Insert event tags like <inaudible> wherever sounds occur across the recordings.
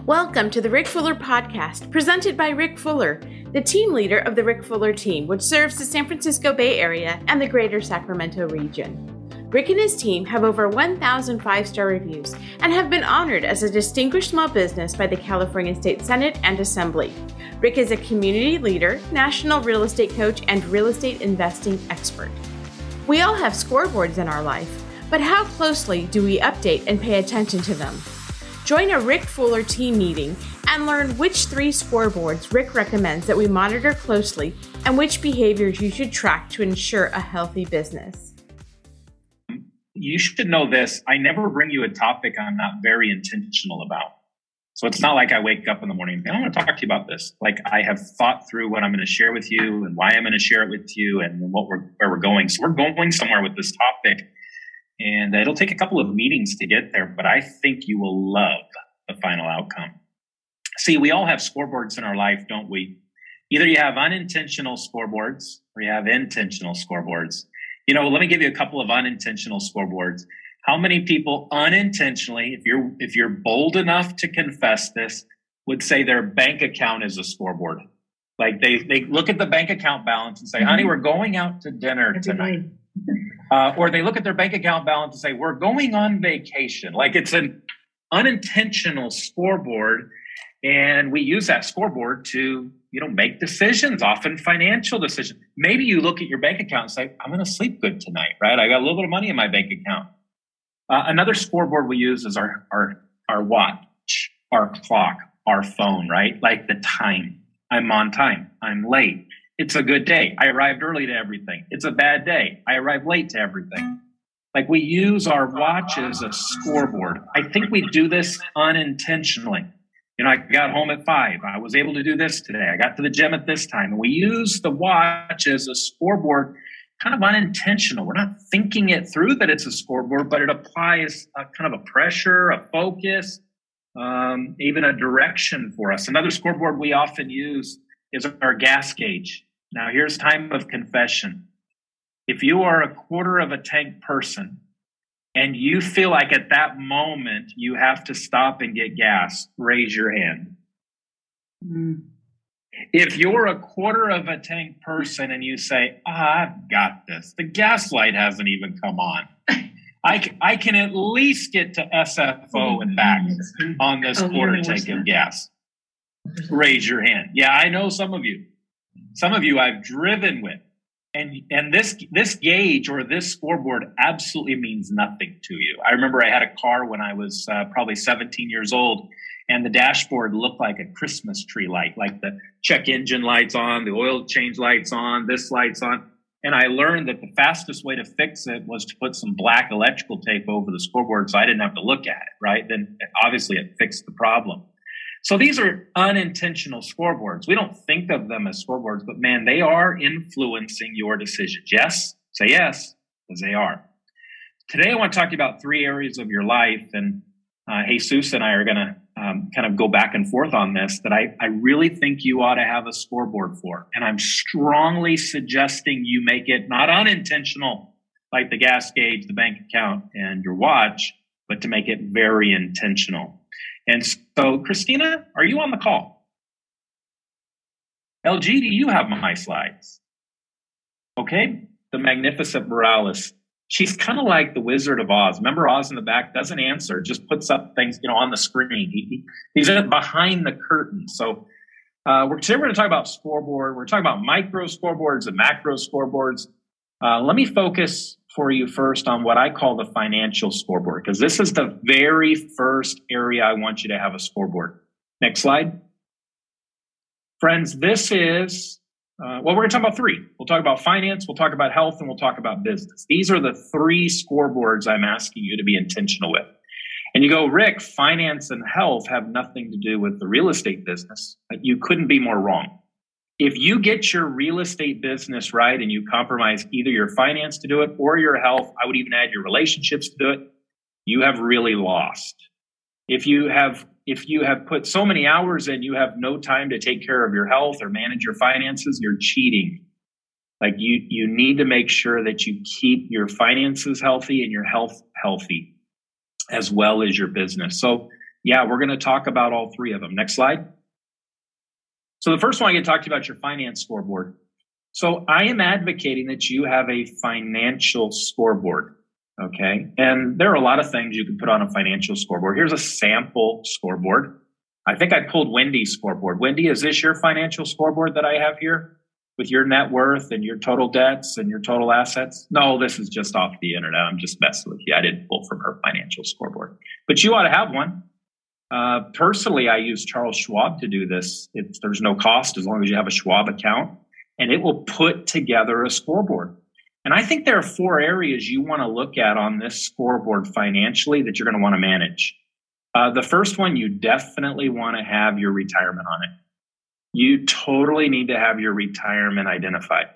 Welcome to the Rick Fuller Podcast, presented by Rick Fuller, the team leader of the Rick Fuller team, which serves the San Francisco Bay Area and the greater Sacramento region. Rick and his team have over 1,000 five star reviews and have been honored as a distinguished small business by the California State Senate and Assembly. Rick is a community leader, national real estate coach, and real estate investing expert. We all have scoreboards in our life, but how closely do we update and pay attention to them? Join a Rick Fuller team meeting and learn which three scoreboards Rick recommends that we monitor closely and which behaviors you should track to ensure a healthy business. You should know this. I never bring you a topic I'm not very intentional about. So it's not like I wake up in the morning and I want to talk to you about this. Like I have thought through what I'm going to share with you and why I'm going to share it with you and what we're where we're going. So we're going somewhere with this topic and it'll take a couple of meetings to get there, but I think you will love the final outcome. See, we all have scoreboards in our life, don't we? Either you have unintentional scoreboards or you have intentional scoreboards. You know, let me give you a couple of unintentional scoreboards. How many people unintentionally, if you're if you're bold enough to confess this, would say their bank account is a scoreboard? Like they they look at the bank account balance and say, mm-hmm. "Honey, we're going out to dinner tonight." <laughs> Uh, or they look at their bank account balance and say, We're going on vacation. Like it's an unintentional scoreboard. And we use that scoreboard to, you know, make decisions, often financial decisions. Maybe you look at your bank account and say, I'm going to sleep good tonight, right? I got a little bit of money in my bank account. Uh, another scoreboard we use is our, our, our watch, our clock, our phone, right? Like the time. I'm on time. I'm late. It's a good day. I arrived early to everything. It's a bad day. I arrived late to everything. Like we use our watch as a scoreboard. I think we do this unintentionally. You know, I got home at five. I was able to do this today. I got to the gym at this time. And we use the watch as a scoreboard, kind of unintentional. We're not thinking it through that it's a scoreboard, but it applies kind of a pressure, a focus, um, even a direction for us. Another scoreboard we often use is our gas gauge. Now, here's time of confession. If you are a quarter of a tank person and you feel like at that moment you have to stop and get gas, raise your hand. Mm. If you're a quarter of a tank person and you say, oh, I've got this, the gas light hasn't even come on. I, I can at least get to SFO and back on this oh, quarter tank of gas. Raise your hand. Yeah, I know some of you. Some of you I've driven with. And and this this gauge or this scoreboard absolutely means nothing to you. I remember I had a car when I was uh, probably 17 years old, and the dashboard looked like a Christmas tree light, like the check engine lights on, the oil change lights on, this lights on. And I learned that the fastest way to fix it was to put some black electrical tape over the scoreboard so I didn't have to look at it, right? Then obviously it fixed the problem. So these are unintentional scoreboards. We don't think of them as scoreboards, but man, they are influencing your decisions. Yes, say yes, because they are. Today, I want to talk to you about three areas of your life, and uh, Jesus and I are going to um, kind of go back and forth on this that I, I really think you ought to have a scoreboard for. And I'm strongly suggesting you make it not unintentional, like the gas gauge, the bank account, and your watch, but to make it very intentional. And so, Christina, are you on the call? LG, do you have my slides? Okay, the magnificent Morales. She's kind of like the Wizard of Oz. Remember, Oz in the back doesn't answer, just puts up things, you know, on the screen. He, he's behind the curtain. So, uh, we're, today we're going to talk about scoreboard. We're talking about micro scoreboards and macro scoreboards. Uh, let me focus for you first on what I call the financial scoreboard, because this is the very first area I want you to have a scoreboard. Next slide. Friends, this is, uh, well, we're going to talk about three. We'll talk about finance, we'll talk about health, and we'll talk about business. These are the three scoreboards I'm asking you to be intentional with. And you go, Rick, finance and health have nothing to do with the real estate business. You couldn't be more wrong if you get your real estate business right and you compromise either your finance to do it or your health, I would even add your relationships to do it, you have really lost. If you have if you have put so many hours in, you have no time to take care of your health or manage your finances, you're cheating. Like you you need to make sure that you keep your finances healthy and your health healthy as well as your business. So Yeah, we're going to talk about all three of them. Next slide. So the first one I get to talk to you about your finance scoreboard. So I am advocating that you have a financial scoreboard. Okay. And there are a lot of things you can put on a financial scoreboard. Here's a sample scoreboard. I think I pulled Wendy's scoreboard. Wendy, is this your financial scoreboard that I have here with your net worth and your total debts and your total assets? No, this is just off the internet. I'm just messing with you. I didn't pull from her financial scoreboard, but you ought to have one. Uh, personally, I use Charles Schwab to do this. There's no cost as long as you have a Schwab account, and it will put together a scoreboard. And I think there are four areas you want to look at on this scoreboard financially that you're going to want to manage. Uh, the first one, you definitely want to have your retirement on it. You totally need to have your retirement identified.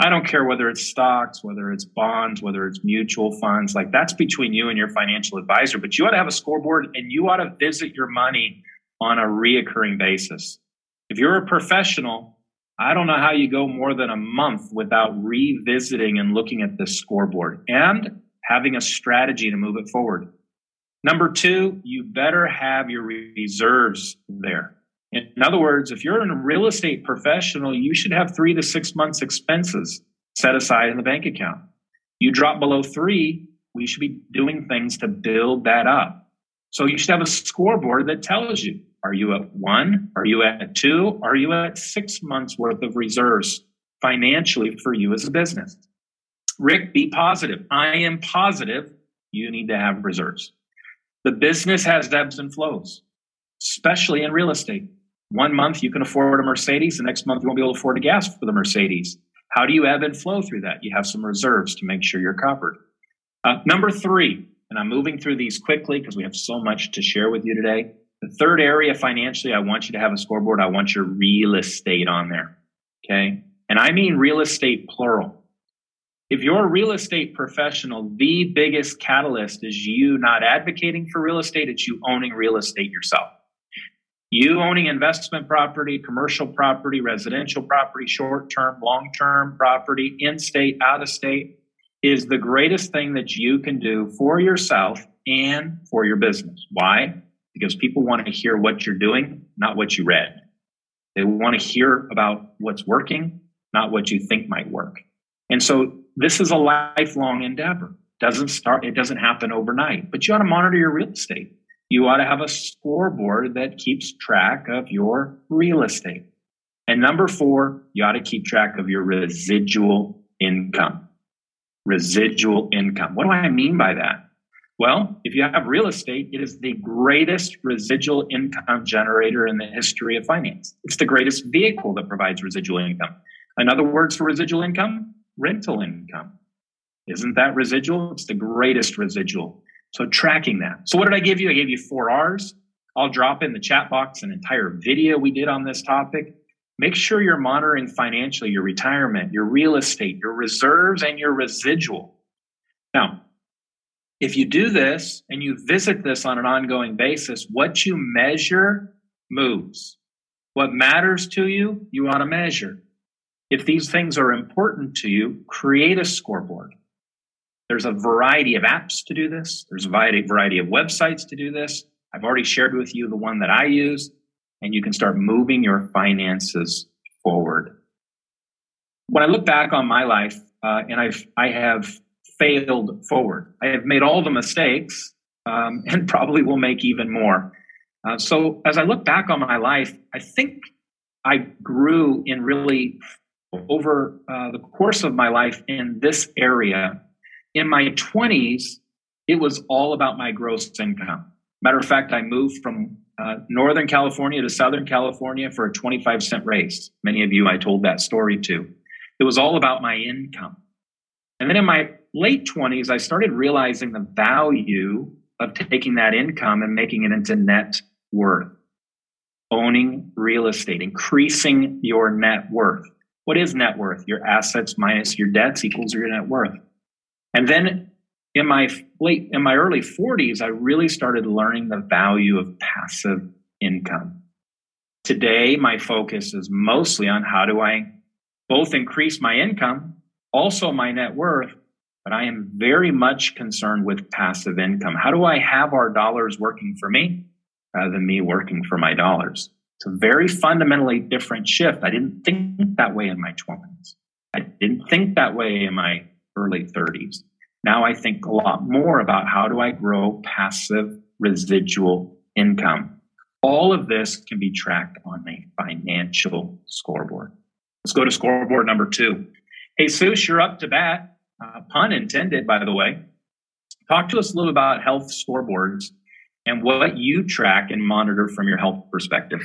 I don't care whether it's stocks, whether it's bonds, whether it's mutual funds, like that's between you and your financial advisor, but you ought to have a scoreboard and you ought to visit your money on a reoccurring basis. If you're a professional, I don't know how you go more than a month without revisiting and looking at this scoreboard and having a strategy to move it forward. Number two, you better have your reserves there. In other words, if you're a real estate professional, you should have three to six months expenses set aside in the bank account. You drop below three, we should be doing things to build that up. So you should have a scoreboard that tells you, are you at one? Are you at two? Are you at six months worth of reserves financially for you as a business? Rick, be positive. I am positive you need to have reserves. The business has ebbs and flows, especially in real estate. One month you can afford a Mercedes, the next month you won't be able to afford a gas for the Mercedes. How do you ebb and flow through that? You have some reserves to make sure you're covered. Uh, number three, and I'm moving through these quickly because we have so much to share with you today. The third area financially, I want you to have a scoreboard. I want your real estate on there. Okay. And I mean real estate plural. If you're a real estate professional, the biggest catalyst is you not advocating for real estate, it's you owning real estate yourself. You owning investment property, commercial property, residential property, short term, long term property, in state, out of state, is the greatest thing that you can do for yourself and for your business. Why? Because people want to hear what you're doing, not what you read. They want to hear about what's working, not what you think might work. And so this is a lifelong endeavor. Doesn't start, it doesn't happen overnight, but you ought to monitor your real estate. You ought to have a scoreboard that keeps track of your real estate. And number four, you ought to keep track of your residual income. Residual income. What do I mean by that? Well, if you have real estate, it is the greatest residual income generator in the history of finance. It's the greatest vehicle that provides residual income. In other words for residual income? rental income. Isn't that residual? It's the greatest residual. So tracking that. So what did I give you? I gave you four R's. I'll drop in the chat box an entire video we did on this topic. Make sure you're monitoring financially your retirement, your real estate, your reserves, and your residual. Now, if you do this and you visit this on an ongoing basis, what you measure moves. What matters to you, you want to measure. If these things are important to you, create a scoreboard. There's a variety of apps to do this. There's a variety of websites to do this. I've already shared with you the one that I use, and you can start moving your finances forward. When I look back on my life, uh, and I've, I have failed forward, I have made all the mistakes um, <laughs> and probably will make even more. Uh, so as I look back on my life, I think I grew in really over uh, the course of my life in this area. In my 20s, it was all about my gross income. Matter of fact, I moved from uh, Northern California to Southern California for a 25 cent raise. Many of you I told that story to. It was all about my income. And then in my late 20s, I started realizing the value of taking that income and making it into net worth. Owning real estate, increasing your net worth. What is net worth? Your assets minus your debts equals your net worth. And then in my late in my early 40s, I really started learning the value of passive income. Today, my focus is mostly on how do I both increase my income, also my net worth, but I am very much concerned with passive income. How do I have our dollars working for me? rather than me working for my dollars. It's a very fundamentally different shift. I didn't think that way in my 20s. I didn't think that way in my early 30s. Now I think a lot more about how do I grow passive residual income. All of this can be tracked on a financial scoreboard. Let's go to scoreboard number two. Hey, Seuss, you're up to bat. Uh, pun intended, by the way. Talk to us a little about health scoreboards and what you track and monitor from your health perspective.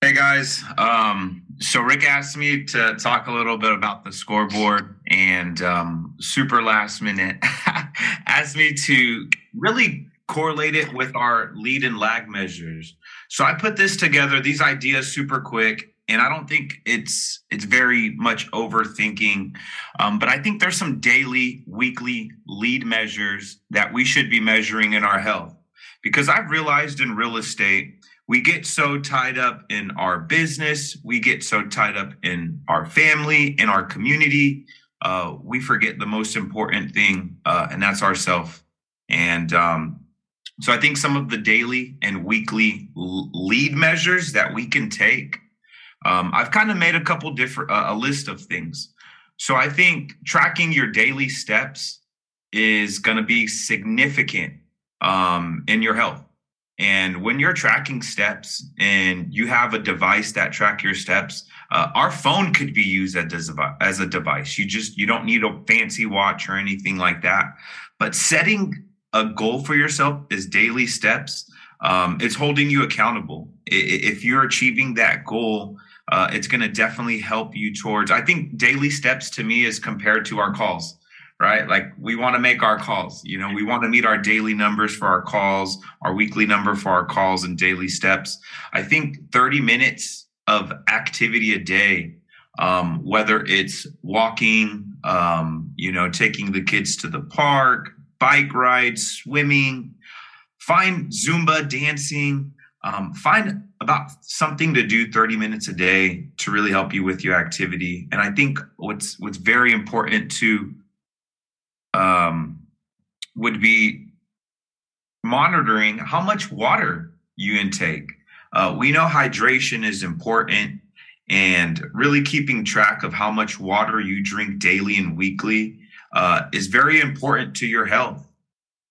Hey guys, um, so Rick asked me to talk a little bit about the scoreboard, and um, super last minute <laughs> asked me to really correlate it with our lead and lag measures. So I put this together, these ideas super quick, and I don't think it's it's very much overthinking. Um, but I think there's some daily, weekly lead measures that we should be measuring in our health. Because I've realized in real estate, we get so tied up in our business, we get so tied up in our family, in our community, uh, we forget the most important thing, uh, and that's ourself. And um, so I think some of the daily and weekly lead measures that we can take, um, I've kind of made a couple different, uh, a list of things. So I think tracking your daily steps is going to be significant um, in your health. And when you're tracking steps and you have a device that track your steps, uh, our phone could be used as a, device. You just you don't need a fancy watch or anything like that. But setting a goal for yourself is daily steps. Um, it's holding you accountable. If you're achieving that goal, uh, it's going to definitely help you towards. I think daily steps to me is compared to our calls right? Like we want to make our calls. You know, we want to meet our daily numbers for our calls, our weekly number for our calls and daily steps. I think 30 minutes of activity a day, um, whether it's walking, um, you know, taking the kids to the park, bike rides, swimming, find Zumba dancing. Um, find about something to do 30 minutes a day to really help you with your activity and i think what's what's very important to um, would be monitoring how much water you intake. Uh, we know hydration is important and really keeping track of how much water you drink daily and weekly uh, is very important to your health.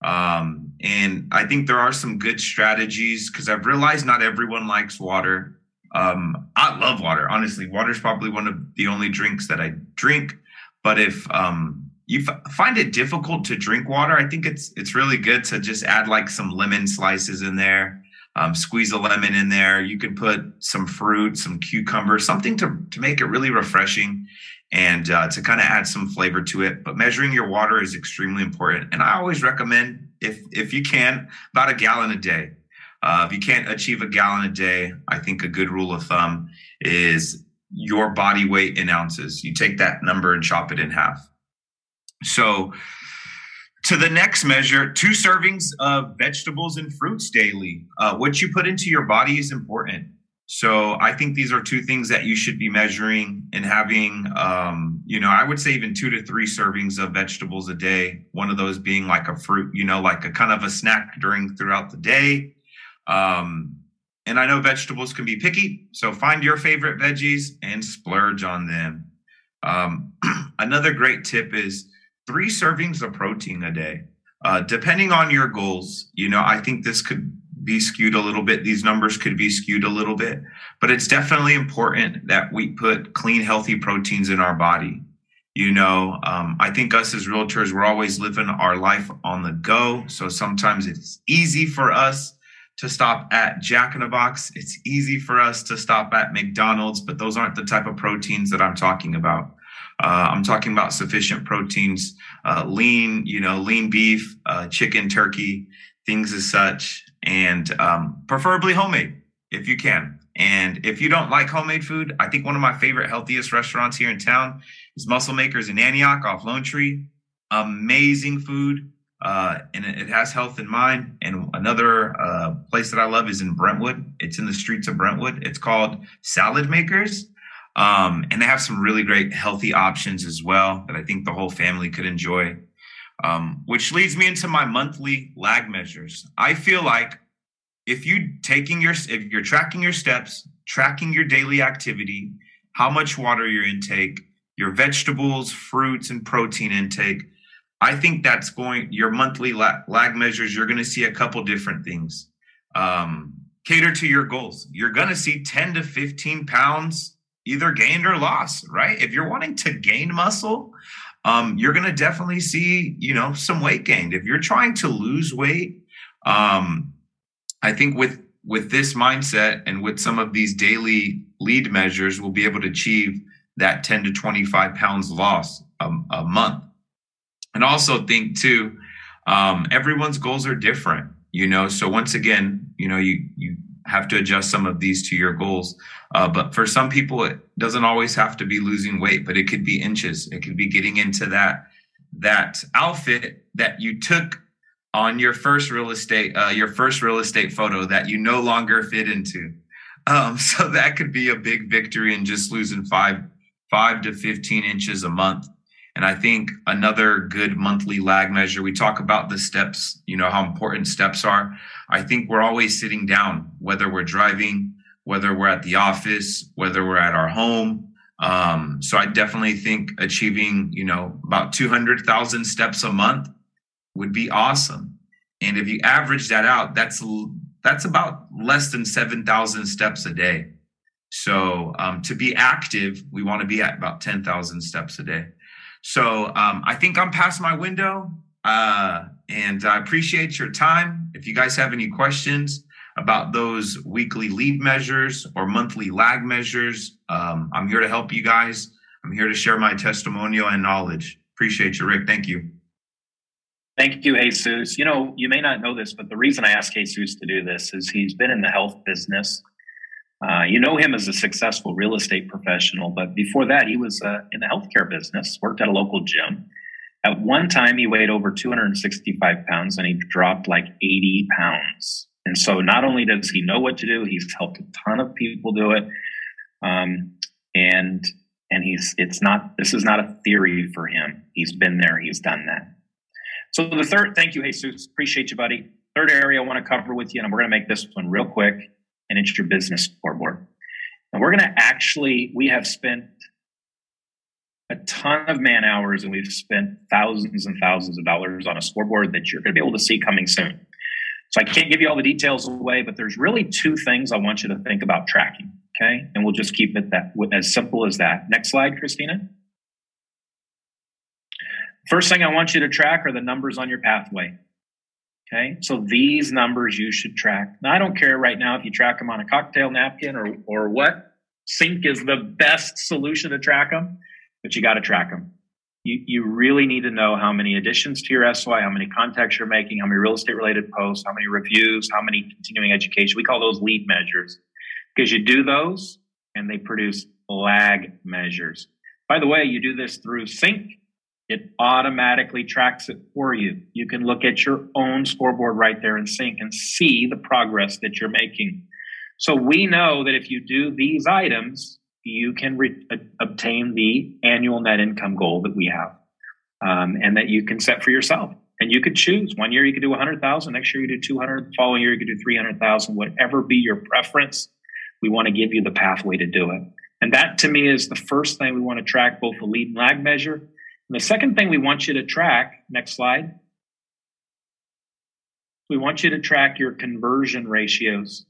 Um, and I think there are some good strategies because I've realized not everyone likes water. Um, I love water. Honestly, water is probably one of the only drinks that I drink. But if um, you f- find it difficult to drink water, I think it's it's really good to just add like some lemon slices in there. Um, squeeze a lemon in there. You can put some fruit, some cucumber, something to to make it really refreshing and uh, to kind of add some flavor to it. But measuring your water is extremely important, and I always recommend if if you can about a gallon a day. Uh, if you can't achieve a gallon a day, I think a good rule of thumb is your body weight in ounces. You take that number and chop it in half. So, to the next measure, two servings of vegetables and fruits daily. Uh, what you put into your body is important. So I think these are two things that you should be measuring and having, um, you know, I would say even two to three servings of vegetables a day. One of those being like a fruit, you know, like a kind of a snack during throughout the day. Um, and I know vegetables can be picky, so find your favorite veggies and splurge on them. Um, <clears throat> another great tip is three servings of protein a day. Uh, depending on your goals, you know, I think this could be skewed a little bit. These numbers could be skewed a little bit, but it's definitely important that we put clean, healthy proteins in our body. You know, um, I think us as realtors, we're always living our life on the go. So sometimes it's easy for us to stop at Jack in the Box. It's easy for us to stop at McDonald's, but those aren't the type of proteins that I'm talking about. Uh, I'm talking about sufficient proteins, uh, lean, you know, lean beef, uh, chicken, turkey, things as such, and um, preferably homemade if you can. And if you don't like homemade food, I think one of my favorite, healthiest restaurants here in town is Muscle Makers in Antioch off Lone Tree. Amazing food, uh, and it has health in mind. And another uh, place that I love is in Brentwood. It's in the streets of Brentwood. It's called Salad Makers. Um, and they have some really great healthy options as well that I think the whole family could enjoy. Um, which leads me into my monthly lag measures. I feel like if you taking your if you're tracking your steps, tracking your daily activity, how much water your intake, your vegetables, fruits, and protein intake, I think that's going your monthly lag measures. You're going to see a couple different things. Um, cater to your goals. You're going to see 10 to 15 pounds either gained or lost, right? If you're wanting to gain muscle, um, you're going to definitely see, you know, some weight gained. If you're trying to lose weight, um, I think with with this mindset and with some of these daily lead measures, we'll be able to achieve that 10 to 25 pounds loss a, a month. And also think too, um, everyone's goals are different, you know. So once again, you know, you you have to adjust some of these to your goals. Uh, but for some people, it doesn't always have to be losing weight, but it could be inches. It could be getting into that that outfit that you took on your first real estate uh, your first real estate photo that you no longer fit into. Um, <laughs> so that could be a big victory in just losing five five to fifteen inches a month. And I think another good monthly lag measure, we talk about the steps, you know, how important steps are. I think we're always sitting down, whether we're driving, whether we're at the office, whether we're at our home. Um, so I definitely think achieving, you know, about 200,000 steps a month would be awesome. And if you average that out, that's that's about less than 7,000 steps a day. So um, to be active, we want to be at about 10,000 steps a day. So um, I think I'm past my window. Uh, and I appreciate your time. If you guys have any questions about those weekly lead measures or monthly lag measures, um, I'm here to help you guys. I'm here to share my testimonial and knowledge. Appreciate you, Rick. Thank you. Thank you, Jesus. You know, you may not know this, but the reason I asked Jesus to do this is he's been in the health business. Uh, you know him as a successful real estate professional, but before that, he was uh, in the healthcare business, worked at a local gym. At one time, he weighed over 265 pounds and he dropped like 80 pounds. And so, not only does he know what to do, he's helped a ton of people do it. Um, and and he's it's not this is not a theory for him. He's been there, he's done that. So the third, thank you, Jesus. Appreciate you, buddy. Third area I want to cover with you, and we're going to make this one real quick and it's your business scoreboard. And we're going to actually, we have spent a ton of man hours and we've spent thousands and thousands of dollars on a scoreboard that you're going to be able to see coming soon. So I can't give you all the details away, but there's really two things I want you to think about tracking. Okay. And we'll just keep it that as simple as that. Next slide, Christina. First thing I want you to track are the numbers on your pathway. Okay, so these numbers you should track. Now, I don't care right now if you track them on a cocktail napkin or, or what. Sync is the best solution to track them, but you got to track them. You, you really need to know how many additions to your SOI, how many contacts you're making, how many real estate related posts, how many reviews, how many continuing education. We call those lead measures because you do those and they produce lag measures. By the way, you do this through Sync it automatically tracks it for you. You can look at your own scoreboard right there in sync and see the progress that you're making. So we know that if you do these items, you can re- obtain the annual net income goal that we have, um, and that you can set for yourself. And you could choose. One year you could do 100,000. Next year you do 200. The following year you could do 300,000. Whatever be your preference, we want to give you the pathway to do it. And that to me is the first thing we want to track both the lead and lag measure and the second thing we want you to track, next slide, we want you to track your conversion ratios.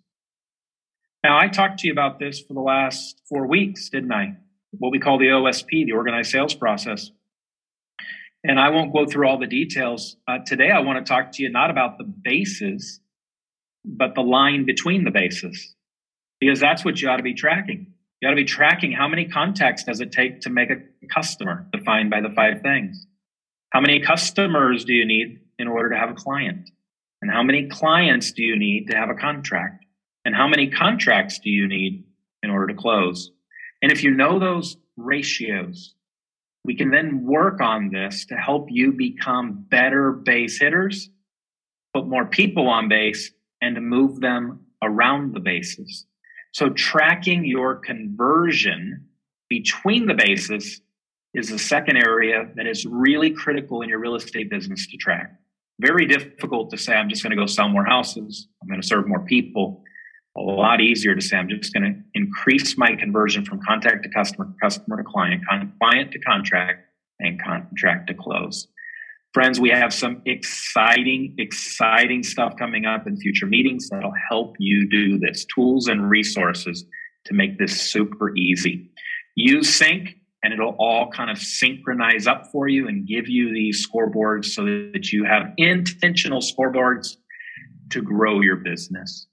Now, I talked to you about this for the last four weeks, didn't I? What we call the OSP, the organized sales process. And I won't go through all the details. Uh, today, I want to talk to you not about the bases, but the line between the bases, because that's what you ought to be tracking. You got to be tracking how many contacts does it take to make a customer defined by the five things? How many customers do you need in order to have a client? And how many clients do you need to have a contract? And how many contracts do you need in order to close? And if you know those ratios, we can then work on this to help you become better base hitters, put more people on base, and move them around the bases. So tracking your conversion between the bases is the second area that is really critical in your real estate business to track. Very difficult to say, I'm just going to go sell more houses. I'm going to serve more people. A lot easier to say, I'm just going to increase my conversion from contact to customer, customer to client, client to contract, and contract to close. Friends, we have some exciting, exciting stuff coming up in future meetings that'll help you do this. Tools and resources to make this super easy. Use Sync and it'll all kind of synchronize up for you and give you these scoreboards so that you have intentional scoreboards to grow your business.